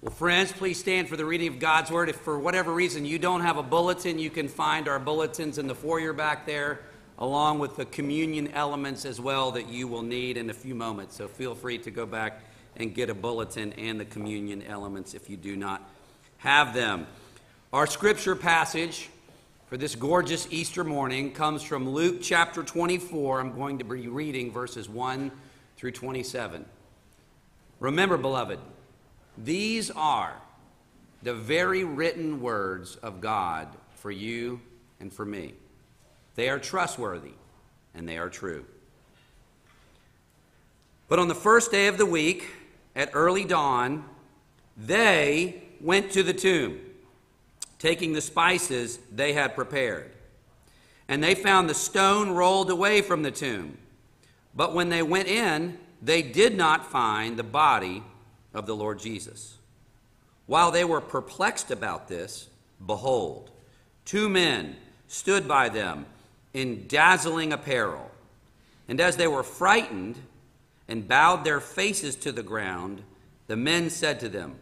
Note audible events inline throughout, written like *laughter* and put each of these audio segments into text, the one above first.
Well, friends, please stand for the reading of God's Word. If for whatever reason you don't have a bulletin, you can find our bulletins in the foyer back there, along with the communion elements as well that you will need in a few moments. So feel free to go back and get a bulletin and the communion elements if you do not have them. Our scripture passage for this gorgeous Easter morning comes from Luke chapter 24. I'm going to be reading verses 1 through 27. Remember, beloved, these are the very written words of God for you and for me. They are trustworthy and they are true. But on the first day of the week, at early dawn, they went to the tomb, taking the spices they had prepared. And they found the stone rolled away from the tomb. But when they went in, they did not find the body of the Lord Jesus. While they were perplexed about this, behold, two men stood by them in dazzling apparel. And as they were frightened and bowed their faces to the ground, the men said to them,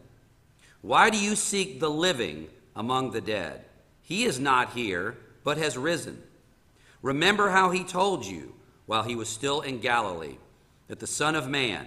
Why do you seek the living among the dead? He is not here, but has risen. Remember how he told you while he was still in Galilee that the Son of Man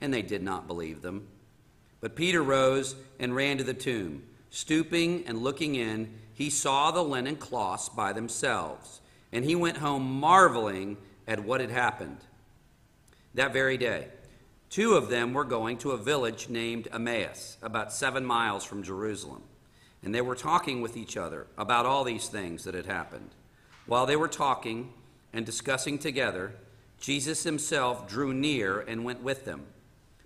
and they did not believe them. But Peter rose and ran to the tomb. Stooping and looking in, he saw the linen cloths by themselves, and he went home marveling at what had happened. That very day, two of them were going to a village named Emmaus, about seven miles from Jerusalem, and they were talking with each other about all these things that had happened. While they were talking and discussing together, Jesus himself drew near and went with them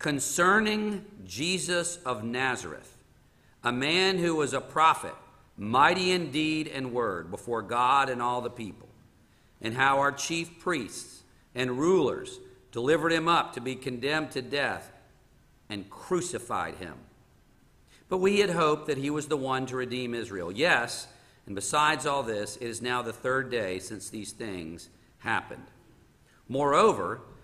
concerning Jesus of Nazareth, a man who was a prophet, mighty in deed and word before God and all the people, and how our chief priests and rulers delivered him up to be condemned to death and crucified him. But we had hoped that he was the one to redeem Israel. Yes, and besides all this, it is now the third day since these things happened. Moreover,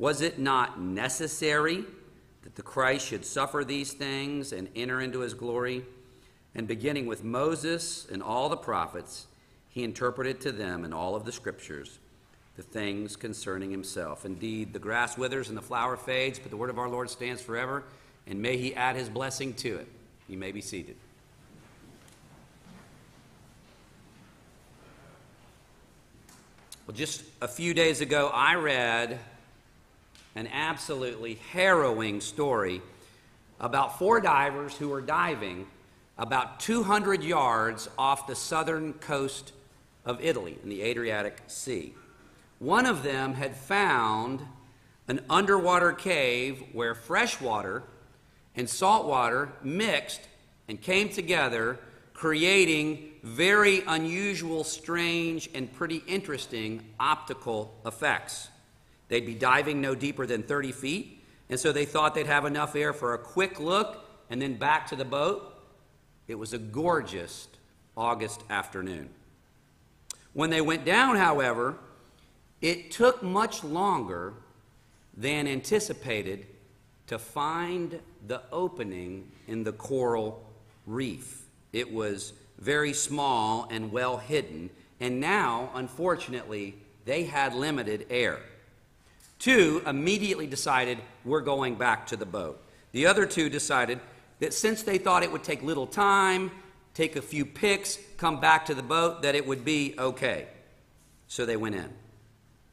Was it not necessary that the Christ should suffer these things and enter into his glory? And beginning with Moses and all the prophets, he interpreted to them in all of the scriptures the things concerning himself. Indeed, the grass withers and the flower fades, but the word of our Lord stands forever, and may he add his blessing to it. You may be seated. Well, just a few days ago, I read an absolutely harrowing story about four divers who were diving about 200 yards off the southern coast of Italy in the Adriatic Sea. One of them had found an underwater cave where fresh water and salt water mixed and came together, creating very unusual, strange, and pretty interesting optical effects. They'd be diving no deeper than 30 feet, and so they thought they'd have enough air for a quick look and then back to the boat. It was a gorgeous August afternoon. When they went down, however, it took much longer than anticipated to find the opening in the coral reef. It was very small and well hidden, and now, unfortunately, they had limited air. Two immediately decided, we're going back to the boat. The other two decided that since they thought it would take little time, take a few picks, come back to the boat, that it would be okay. So they went in.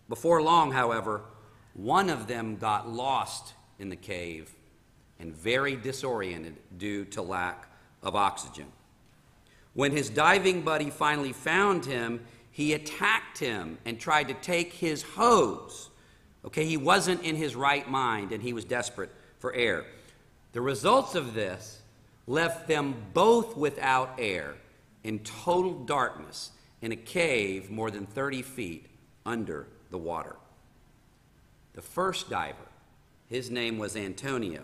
Before long, however, one of them got lost in the cave and very disoriented due to lack of oxygen. When his diving buddy finally found him, he attacked him and tried to take his hose. Okay, he wasn't in his right mind and he was desperate for air. The results of this left them both without air in total darkness in a cave more than 30 feet under the water. The first diver, his name was Antonio,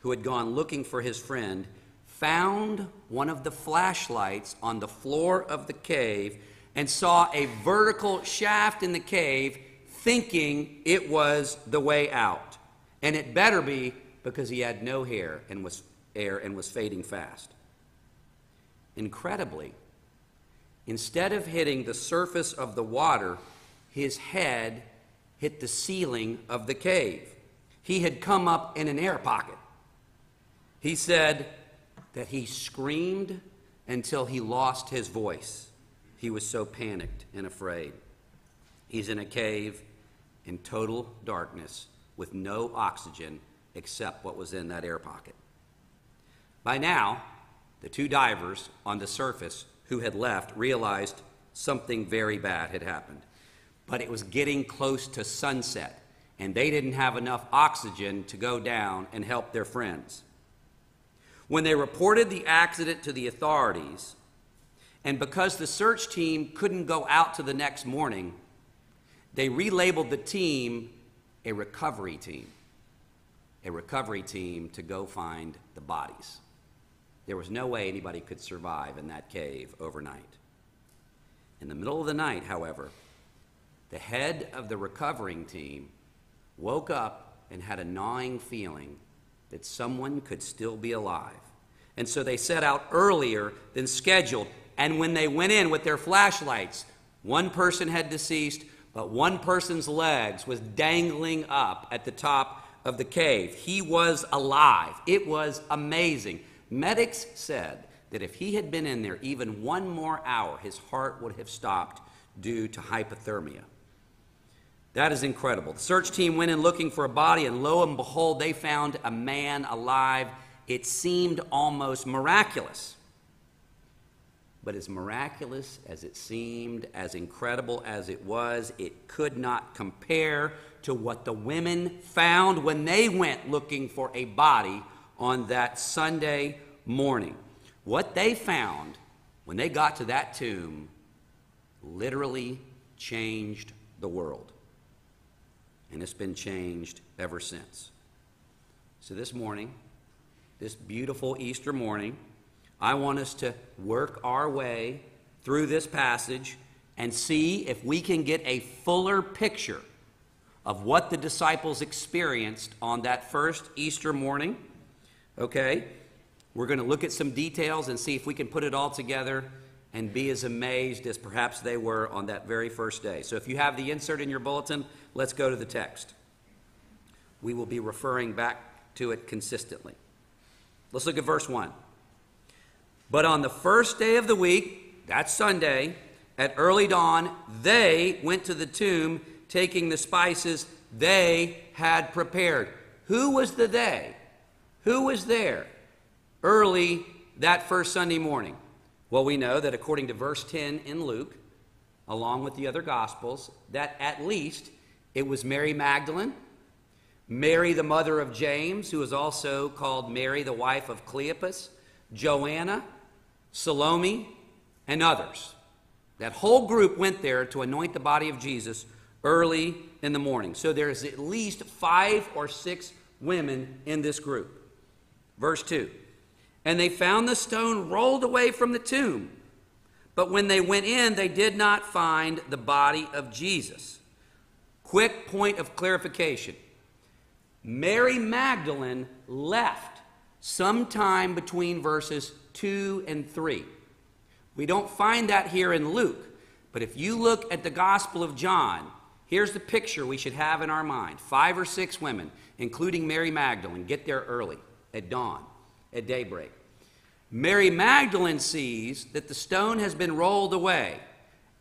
who had gone looking for his friend, found one of the flashlights on the floor of the cave and saw a vertical shaft in the cave, thinking it was the way out. And it better be because he had no hair and was air and was fading fast. Incredibly, instead of hitting the surface of the water, his head hit the ceiling of the cave. He had come up in an air pocket. He said that he screamed until he lost his voice. He was so panicked and afraid. He's in a cave in total darkness with no oxygen except what was in that air pocket. By now, the two divers on the surface who had left realized something very bad had happened. But it was getting close to sunset, and they didn't have enough oxygen to go down and help their friends. When they reported the accident to the authorities, and because the search team couldn't go out to the next morning, they relabeled the team a recovery team. A recovery team to go find the bodies. There was no way anybody could survive in that cave overnight. In the middle of the night, however, the head of the recovering team woke up and had a gnawing feeling that someone could still be alive. And so they set out earlier than scheduled. And when they went in with their flashlights, one person had deceased, but one person's legs was dangling up at the top of the cave. He was alive. It was amazing. Medics said that if he had been in there even one more hour, his heart would have stopped due to hypothermia. That is incredible. The search team went in looking for a body, and lo and behold, they found a man alive. It seemed almost miraculous. But as miraculous as it seemed, as incredible as it was, it could not compare to what the women found when they went looking for a body on that Sunday morning. What they found when they got to that tomb literally changed the world. And it's been changed ever since. So this morning, this beautiful Easter morning, I want us to work our way through this passage and see if we can get a fuller picture of what the disciples experienced on that first Easter morning Okay? We're going to look at some details and see if we can put it all together and be as amazed as perhaps they were on that very first day. So if you have the insert in your bulletin, let's go to the text. We will be referring back to it consistently. Let's look at verse 1. But on the first day of the week, that's Sunday, at early dawn, they went to the tomb taking the spices they had prepared. Who was the they? Who was there early that first Sunday morning? Well, we know that according to verse 10 in Luke, along with the other Gospels, that at least it was Mary Magdalene, Mary, the mother of James, who is also called Mary, the wife of Cleopas, Joanna, Salome, and others. That whole group went there to anoint the body of Jesus early in the morning. So there's at least five or six women in this group. Verse 2 And they found the stone rolled away from the tomb. But when they went in, they did not find the body of Jesus. Quick point of clarification Mary Magdalene left sometime between verses 2 and 3. We don't find that here in Luke, but if you look at the Gospel of John, here's the picture we should have in our mind five or six women, including Mary Magdalene, get there early, at dawn, at daybreak. Mary Magdalene sees that the stone has been rolled away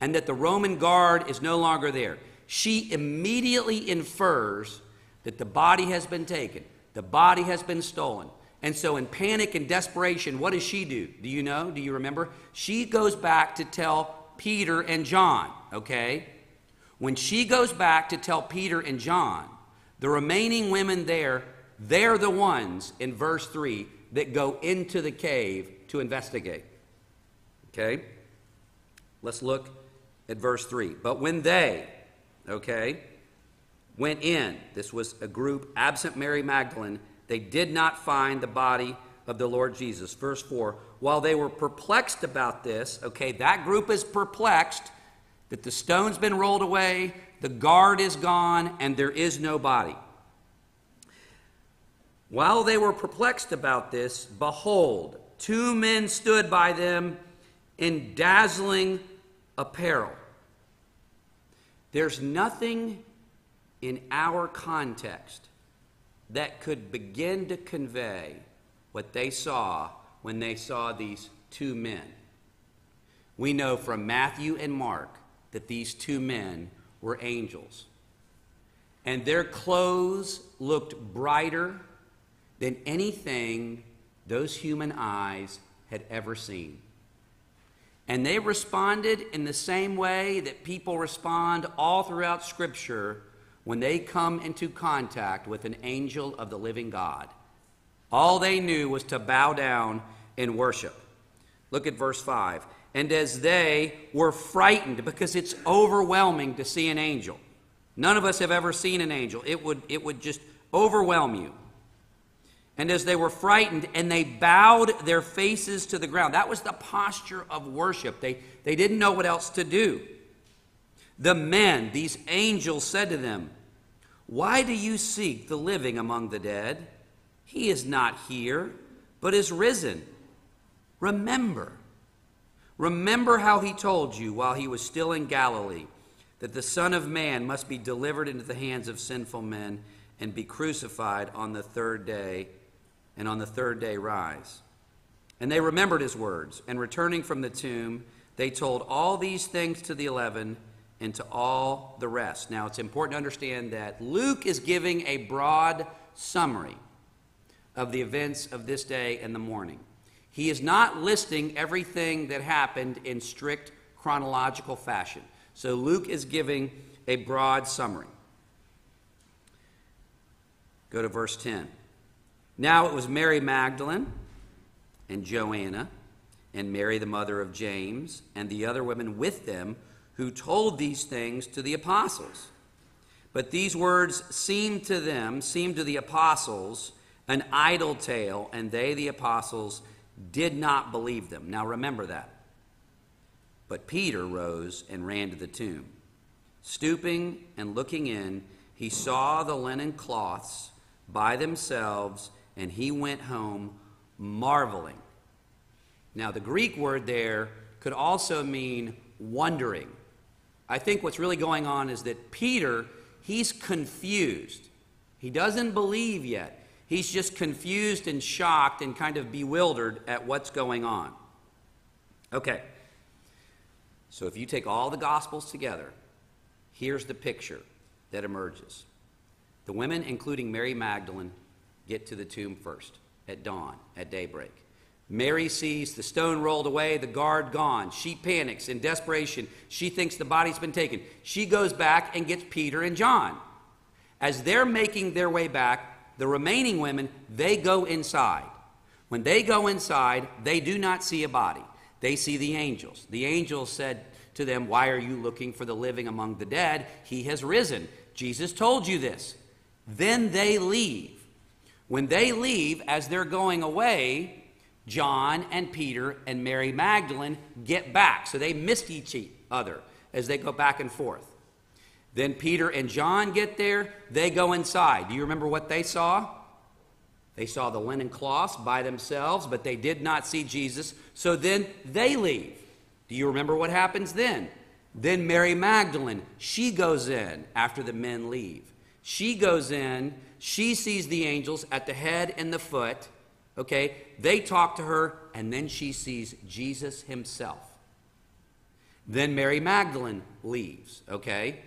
and that the Roman guard is no longer there. She immediately infers that the body has been taken, the body has been stolen. And so, in panic and desperation, what does she do? Do you know? Do you remember? She goes back to tell Peter and John, okay? When she goes back to tell Peter and John, the remaining women there, they're the ones in verse 3 that go into the cave to investigate. Okay? Let's look at verse 3. But when they, okay, went in, this was a group absent Mary Magdalene, they did not find the body of the Lord Jesus. Verse 4 While they were perplexed about this, okay, that group is perplexed that the stone's been rolled away, the guard is gone, and there is no body. While they were perplexed about this, behold, two men stood by them in dazzling apparel. There's nothing in our context that could begin to convey what they saw when they saw these two men. We know from Matthew and Mark that these two men were angels. And their clothes looked brighter than anything those human eyes had ever seen. And they responded in the same way that people respond all throughout Scripture when they come into contact with an angel of the living God. All they knew was to bow down and worship. Look at verse 5. And as they were frightened, because it's overwhelming to see an angel. None of us have ever seen an angel. It would, it would just overwhelm you. And as they were frightened and they bowed their faces to the ground, that was the posture of worship. They, they didn't know what else to do. The men, these angels, said to them, Why do you seek the living among the dead? He is not here, but is risen. Remember. Remember how he told you while he was still in Galilee that the Son of Man must be delivered into the hands of sinful men and be crucified on the third day and on the third day rise. And they remembered his words, and returning from the tomb, they told all these things to the eleven and to all the rest. Now, it's important to understand that Luke is giving a broad summary of the events of this day and the morning. He is not listing everything that happened in strict chronological fashion. So, Luke is giving a broad summary. Go to verse 10. Now it was Mary Magdalene and Joanna and Mary, the mother of James, and the other women with them who told these things to the apostles. But these words seemed to them, seemed to the apostles, an idle tale, and they, the apostles, did not believe them. Now remember that. But Peter rose and ran to the tomb. Stooping and looking in, he saw the linen cloths by themselves and he went home marveling. Now, the Greek word there could also mean wondering. I think what's really going on is that Peter, he's confused. He doesn't believe yet. He's just confused and shocked and kind of bewildered at what's going on. Okay. So if you take all the Gospels together, here's the picture that emerges. The women, including Mary Magdalene, get to the tomb first at dawn, at daybreak. Mary sees the stone rolled away, the guard gone. She panics in desperation. She thinks the body's been taken. She goes back and gets Peter and John. As they're making their way back, the remaining women, they go inside. When they go inside, they do not see a body. They see the angels. The angels said to them, Why are you looking for the living among the dead? He has risen. Jesus told you this. Then they leave. When they leave, as they're going away, John and Peter and Mary Magdalene get back. So they missed each other as they go back and forth. Then Peter and John get there. They go inside. Do you remember what they saw? They saw the linen cloths by themselves, but they did not see Jesus. So then they leave. Do you remember what happens then? Then Mary Magdalene, she goes in after the men leave. She goes in, she sees the angels at the head and the foot. Okay, they talk to her, and then she sees Jesus himself. Then Mary Magdalene leaves. Okay,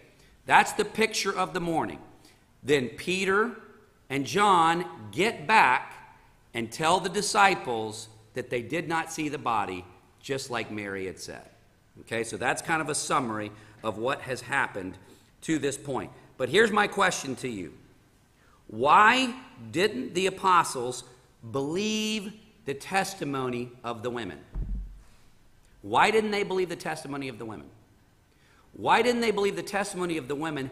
that's the picture of the morning. Then Peter and John get back and tell the disciples that they did not see the body, just like Mary had said. Okay, so that's kind of a summary of what has happened to this point. But here's my question to you Why didn't the apostles believe the testimony of the women? Why didn't they believe the testimony of the women? Why didn't they believe the testimony of the women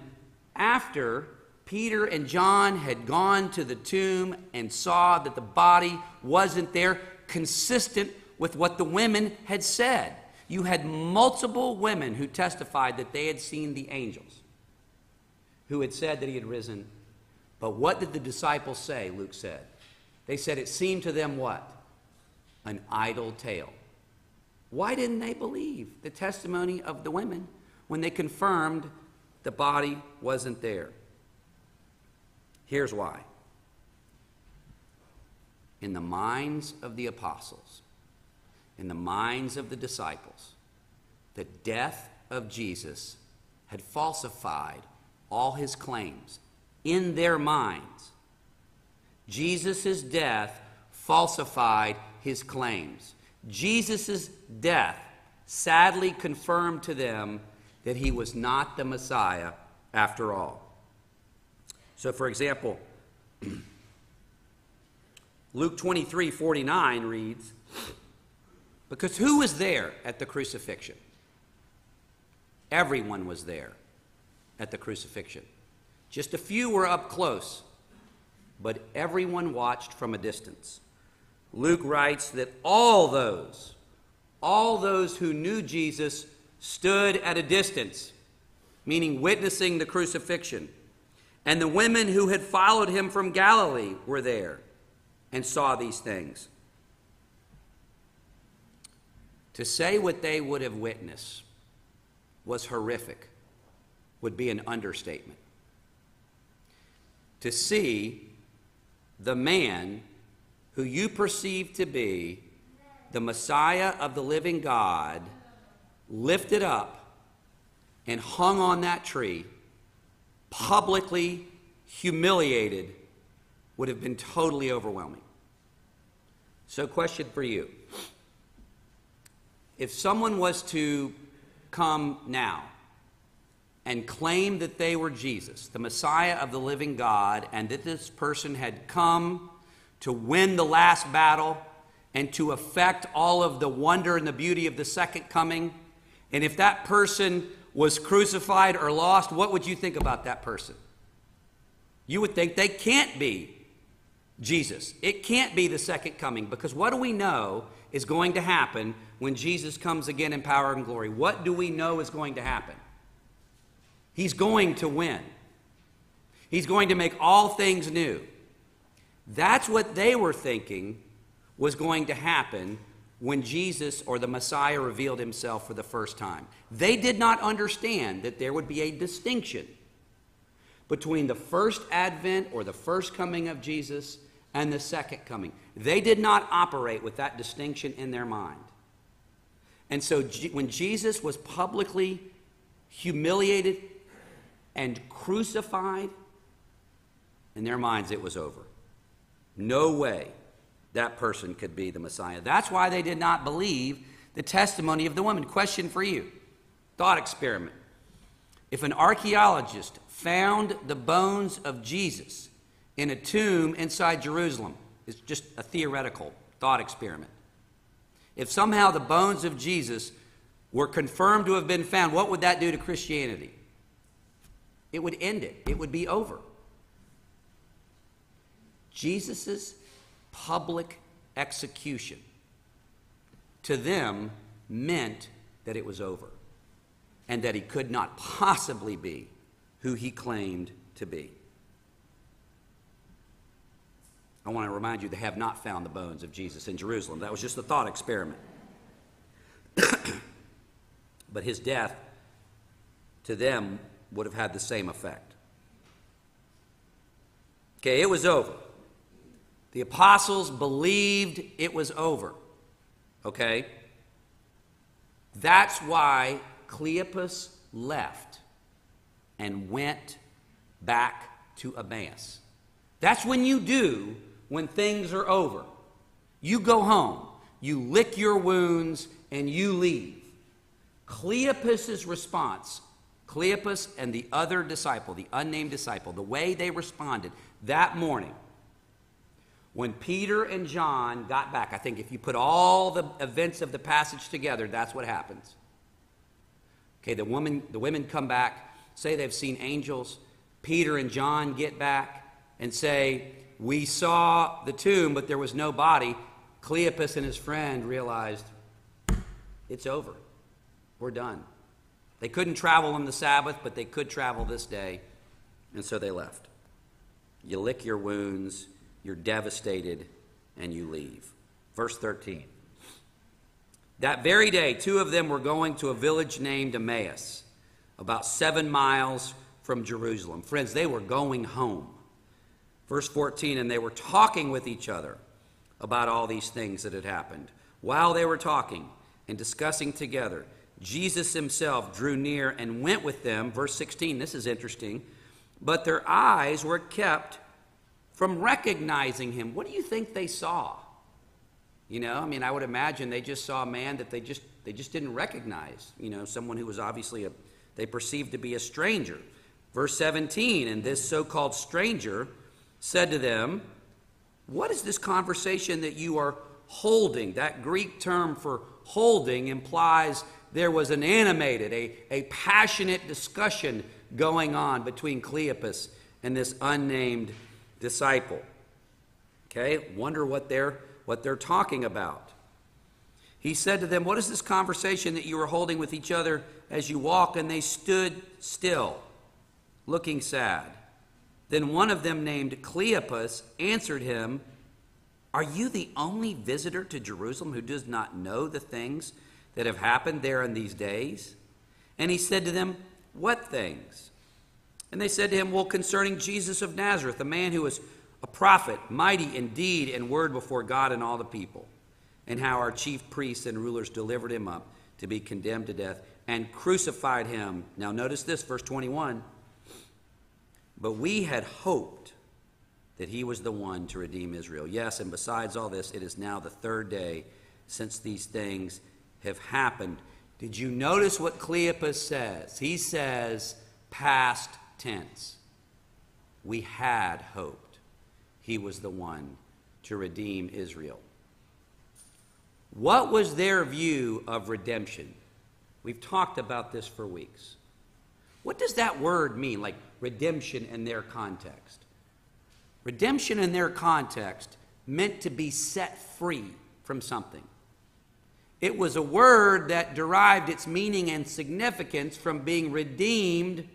after Peter and John had gone to the tomb and saw that the body wasn't there, consistent with what the women had said? You had multiple women who testified that they had seen the angels, who had said that he had risen. But what did the disciples say? Luke said. They said it seemed to them what? An idle tale. Why didn't they believe the testimony of the women when they confirmed the body wasn't there? Here's why. In the minds of the apostles, in the minds of the disciples, the death of Jesus had falsified all his claims in their minds. Jesus' death falsified his claims. Jesus' death sadly confirmed to them that he was not the Messiah after all. So, for example, *clears throat* Luke 23 49 reads, Because who was there at the crucifixion? Everyone was there at the crucifixion. Just a few were up close, but everyone watched from a distance. Luke writes that all those, all those who knew Jesus stood at a distance, meaning witnessing the crucifixion. And the women who had followed him from Galilee were there and saw these things. To say what they would have witnessed was horrific would be an understatement. To see the man who you perceive to be the Messiah of the living God lifted up and hung on that tree, publicly humiliated, would have been totally overwhelming. So, question for you. If someone was to come now and claim that they were Jesus, the Messiah of the living God, and that this person had come to win the last battle and to effect all of the wonder and the beauty of the second coming. And if that person was crucified or lost, what would you think about that person? You would think they can't be Jesus. It can't be the second coming because what do we know is going to happen when Jesus comes again in power and glory? What do we know is going to happen? He's going to win. He's going to make all things new. That's what they were thinking was going to happen when Jesus or the Messiah revealed himself for the first time. They did not understand that there would be a distinction between the first advent or the first coming of Jesus and the second coming. They did not operate with that distinction in their mind. And so when Jesus was publicly humiliated and crucified, in their minds it was over. No way that person could be the Messiah. That's why they did not believe the testimony of the woman. Question for you thought experiment. If an archaeologist found the bones of Jesus in a tomb inside Jerusalem, it's just a theoretical thought experiment. If somehow the bones of Jesus were confirmed to have been found, what would that do to Christianity? It would end it, it would be over. Jesus' public execution to them meant that it was over and that he could not possibly be who he claimed to be. I want to remind you they have not found the bones of Jesus in Jerusalem. That was just a thought experiment. *coughs* but his death to them would have had the same effect. Okay, it was over. The apostles believed it was over. Okay? That's why Cleopas left and went back to Emmaus. That's when you do when things are over. You go home, you lick your wounds, and you leave. Cleopas's response, Cleopas and the other disciple, the unnamed disciple, the way they responded that morning when Peter and John got back, I think if you put all the events of the passage together, that's what happens. Okay, the woman, the women come back, say they've seen angels. Peter and John get back and say, We saw the tomb, but there was no body. Cleopas and his friend realized it's over. We're done. They couldn't travel on the Sabbath, but they could travel this day, and so they left. You lick your wounds, you're devastated, and you leave. Verse 13. That very day, two of them were going to a village named Emmaus, about seven miles from Jerusalem. Friends, they were going home. Verse 14, and they were talking with each other about all these things that had happened. While they were talking and discussing together, Jesus himself drew near and went with them. Verse 16, this is interesting. But their eyes were kept from recognizing him. What do you think they saw? You know, I mean, I would imagine they just saw a man that they just they just didn't recognize. You know, someone who was obviously a they perceived to be a stranger. Verse 17, and this so-called stranger said to them, "What is this conversation that you are holding?" That Greek term for holding implies there was an animated, a, a passionate discussion going on between Cleopas and this unnamed disciple. Okay, wonder what they're what they're talking about. He said to them, What is this conversation that you are holding with each other as you walk? And they stood still, looking sad. Then one of them, named Cleopas, answered him, Are you the only visitor to Jerusalem who does not know the things that have happened there in these days? And he said to them, What things? And they said to him, Well, concerning Jesus of Nazareth, a man who was a prophet, mighty in deed and word before God and all the people, and how our chief priests and rulers delivered him up to be condemned to death and crucified him. Now, notice this, verse 21. But we had hoped that he was the one to redeem Israel. Yes, and besides all this, it is now the third day since these things have happened. Did you notice what Cleopas says? He says, past tense. We had hoped he was the one to redeem Israel. What was their view of redemption? We've talked about this for weeks. What does that word mean, like redemption in their context? Redemption in their context meant to be set free from something. It was a word that derived its meaning and significance from being redeemed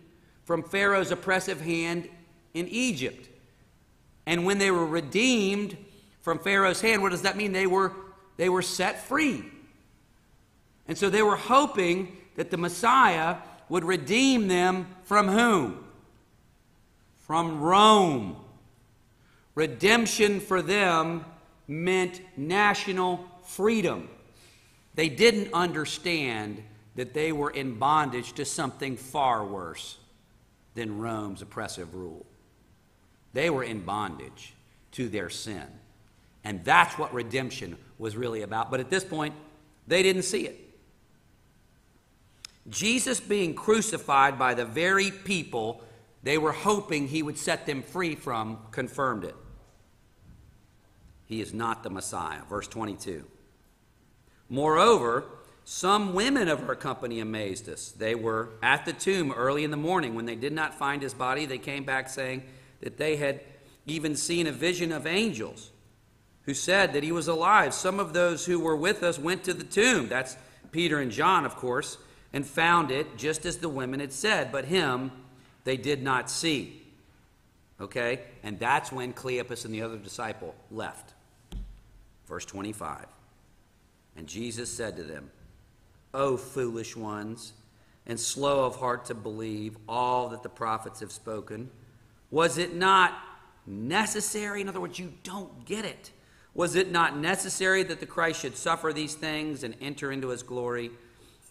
from Pharaoh's oppressive hand in Egypt. And when they were redeemed from Pharaoh's hand, what does that mean? They were, they were set free. And so they were hoping that the Messiah would redeem them from whom? From Rome. Redemption for them meant national freedom. They didn't understand that they were in bondage to something far worse than Rome's oppressive rule. They were in bondage to their sin. And that's what redemption was really about. But at this point, they didn't see it. Jesus being crucified by the very people they were hoping he would set them free from confirmed it. He is not the Messiah. Verse 22. Moreover, some women of her company amazed us. They were at the tomb early in the morning. When they did not find his body, they came back saying that they had even seen a vision of angels who said that he was alive. Some of those who were with us went to the tomb. That's Peter and John, of course, and found it just as the women had said, but him they did not see. Okay? And that's when Cleopas and the other disciple left. Verse 25. And Jesus said to them, O foolish ones, and slow of heart to believe all that the prophets have spoken, was it not necessary? In other words, you don't get it. Was it not necessary that the Christ should suffer these things and enter into his glory?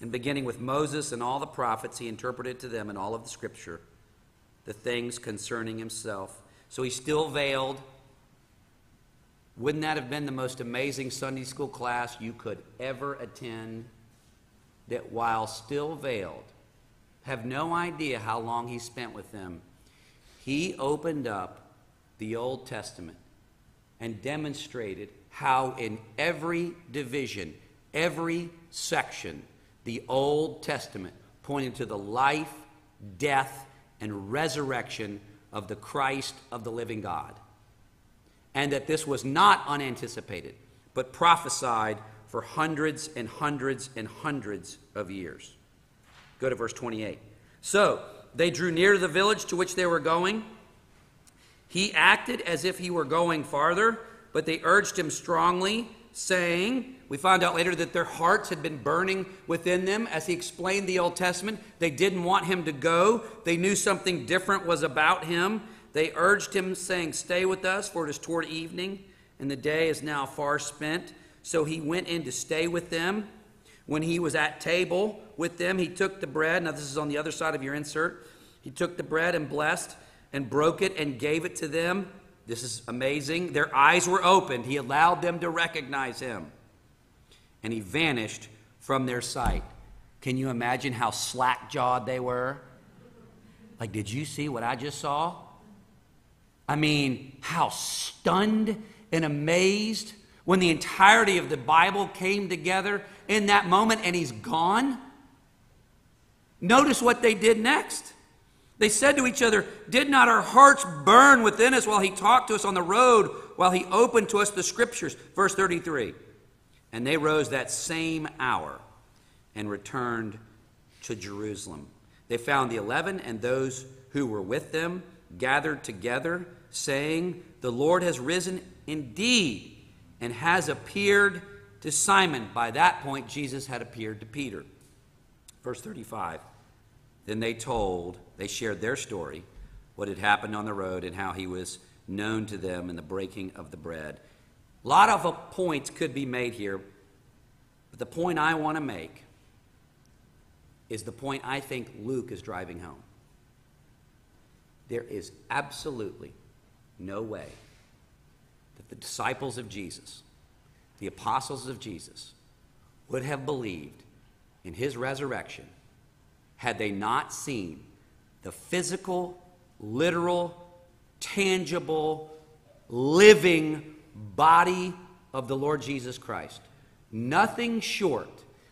And beginning with Moses and all the prophets, he interpreted to them in all of the scripture the things concerning himself. So he's still veiled. Wouldn't that have been the most amazing Sunday school class you could ever attend? That while still veiled, have no idea how long he spent with them, he opened up the Old Testament and demonstrated how, in every division, every section, the Old Testament pointed to the life, death, and resurrection of the Christ of the living God. And that this was not unanticipated, but prophesied for hundreds and hundreds and hundreds of years. Go to verse 28. So they drew near to the village to which they were going. He acted as if he were going farther, but they urged him strongly, saying, We found out later that their hearts had been burning within them as he explained the Old Testament. They didn't want him to go, they knew something different was about him. They urged him, saying, Stay with us, for it is toward evening, and the day is now far spent. So he went in to stay with them. When he was at table with them, he took the bread. Now, this is on the other side of your insert. He took the bread and blessed and broke it and gave it to them. This is amazing. Their eyes were opened. He allowed them to recognize him. And he vanished from their sight. Can you imagine how slack jawed they were? Like, did you see what I just saw? I mean, how stunned and amazed when the entirety of the Bible came together in that moment and he's gone? Notice what they did next. They said to each other, Did not our hearts burn within us while he talked to us on the road, while he opened to us the scriptures? Verse 33. And they rose that same hour and returned to Jerusalem. They found the eleven and those who were with them gathered together, saying, The Lord has risen indeed and has appeared to Simon. By that point, Jesus had appeared to Peter. Verse 35. Then they told, they shared their story, what had happened on the road and how he was known to them in the breaking of the bread. A lot of points could be made here, but the point I want to make is the point I think Luke is driving home. There is absolutely no way that the disciples of Jesus, the apostles of Jesus, would have believed in his resurrection had they not seen the physical, literal, tangible, living body of the Lord Jesus Christ. Nothing short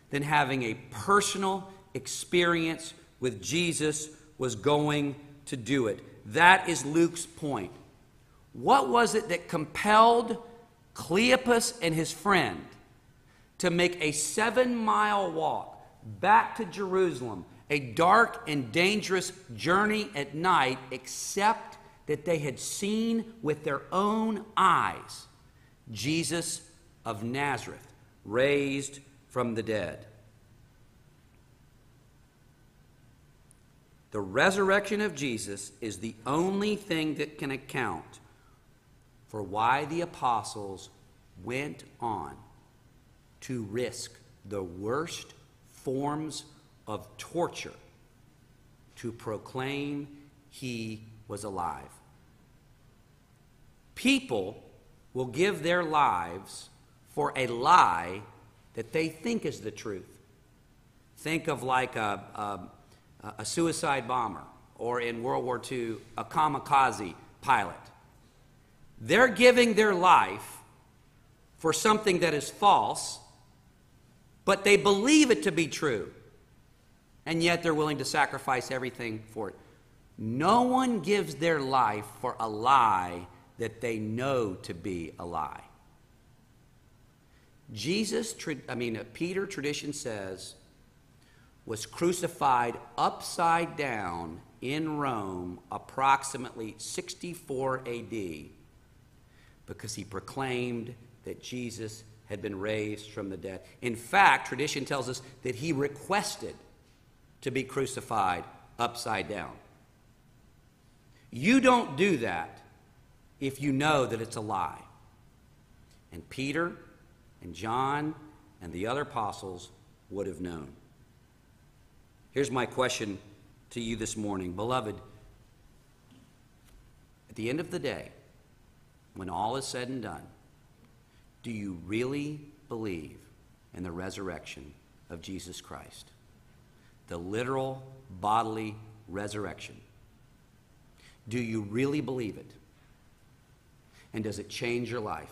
than having a personal experience with Jesus was going to do it. That is Luke's point. What was it that compelled Cleopas and his friend to make a seven mile walk back to Jerusalem a dark and dangerous journey at night, except that they had seen with their own eyes Jesus of Nazareth raised from the dead. The resurrection of Jesus is the only thing that can account for why the apostles went on to risk the worst forms of torture to proclaim he was alive. People will give their lives for a lie that they think is the truth. Think of like a, a, a suicide bomber, or in World War II, a kamikaze pilot. They're giving their life for something that is false, but they believe it to be true and yet they're willing to sacrifice everything for it. No one gives their life for a lie that they know to be a lie. Jesus, I mean, Peter, tradition says, was crucified upside down in Rome approximately 64 AD because he proclaimed that Jesus had been raised from the dead. In fact, tradition tells us that he requested to be crucified upside down. You don't do that if you know that it's a lie. And Peter and John and the other apostles would have known. Here's my question to you this morning. Beloved, at the end of the day, when all is said and done, do you really believe in the resurrection of Jesus Christ? The literal bodily resurrection. Do you really believe it? And does it change your life?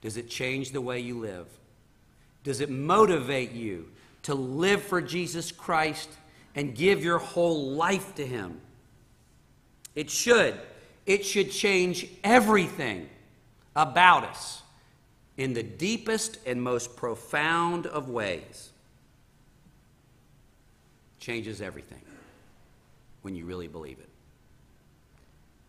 Does it change the way you live? Does it motivate you to live for Jesus Christ and give your whole life to Him? It should. It should change everything about us in the deepest and most profound of ways. Changes everything when you really believe it.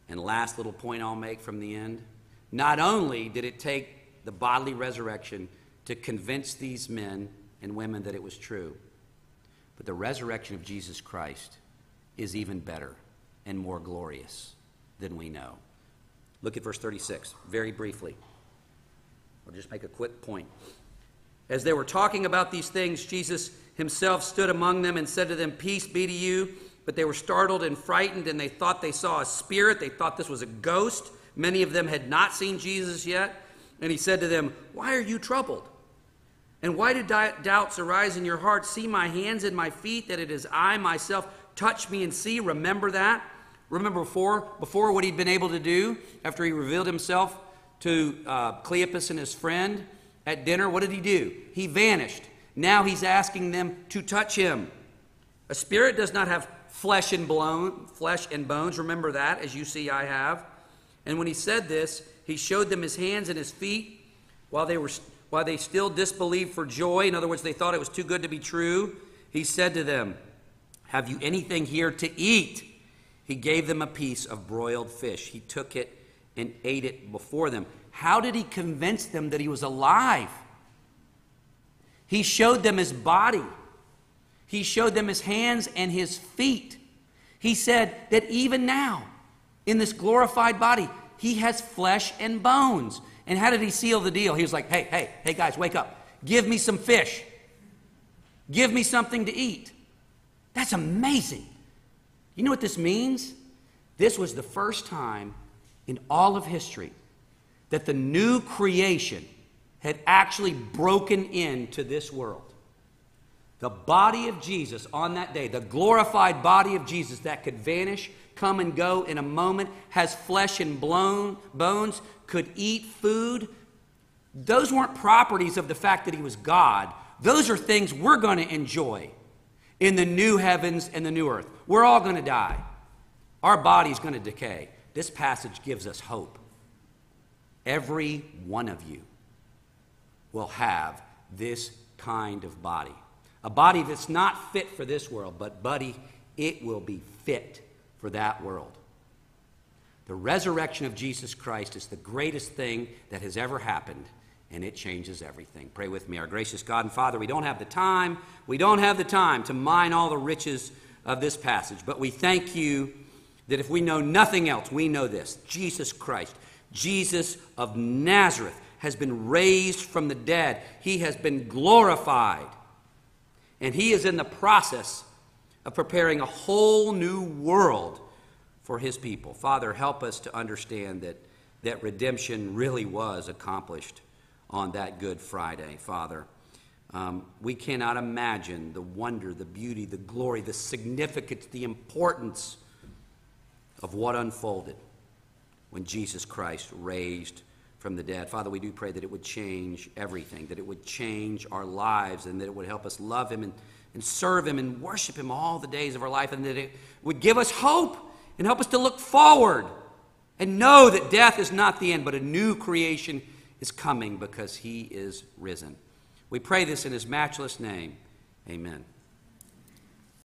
And last little point I'll make from the end not only did it take the bodily resurrection to convince these men and women that it was true, but the resurrection of Jesus Christ is even better and more glorious than we know. Look at verse 36 very briefly. I'll just make a quick point. As they were talking about these things, Jesus himself stood among them and said to them, Peace be to you. But they were startled and frightened, and they thought they saw a spirit. They thought this was a ghost. Many of them had not seen Jesus yet. And he said to them, Why are you troubled? And why do doubts arise in your heart? See my hands and my feet, that it is I myself. Touch me and see. Remember that. Remember before, before what he'd been able to do after he revealed himself to uh, Cleopas and his friend at dinner, what did he do? He vanished. Now he's asking them to touch him. A spirit does not have flesh and bone, flesh and bones. Remember that, as you see I have. And when he said this, he showed them his hands and his feet while they were while they still disbelieved for joy. In other words, they thought it was too good to be true. He said to them, Have you anything here to eat? He gave them a piece of broiled fish. He took it and ate it before them. How did he convince them that he was alive? He showed them his body, he showed them his hands and his feet. He said that even now, in this glorified body, he has flesh and bones. And how did he seal the deal? He was like, hey, hey, hey, guys, wake up. Give me some fish. Give me something to eat. That's amazing. You know what this means? This was the first time in all of history that the new creation had actually broken into this world. The body of Jesus on that day, the glorified body of Jesus that could vanish, come and go in a moment, has flesh and blown, bones, could eat food. Those weren't properties of the fact that he was God. Those are things we're going to enjoy in the new heavens and the new earth. We're all going to die. Our body's going to decay. This passage gives us hope. Every one of you will have this kind of body. A body that's not fit for this world, but, buddy, it will be fit for that world. The resurrection of Jesus Christ is the greatest thing that has ever happened, and it changes everything. Pray with me. Our gracious God and Father, we don't have the time, we don't have the time to mine all the riches of this passage, but we thank you that if we know nothing else, we know this Jesus Christ, Jesus of Nazareth, has been raised from the dead. He has been glorified. And he is in the process of preparing a whole new world for his people. Father, help us to understand that, that redemption really was accomplished on that Good Friday, Father. Um, we cannot imagine the wonder, the beauty, the glory, the significance, the importance of what unfolded when Jesus Christ raised from the dead. Father, we do pray that it would change everything, that it would change our lives, and that it would help us love Him and, and serve Him and worship Him all the days of our life, and that it would give us hope and help us to look forward and know that death is not the end, but a new creation is coming because he is risen. We pray this in his matchless name. Amen.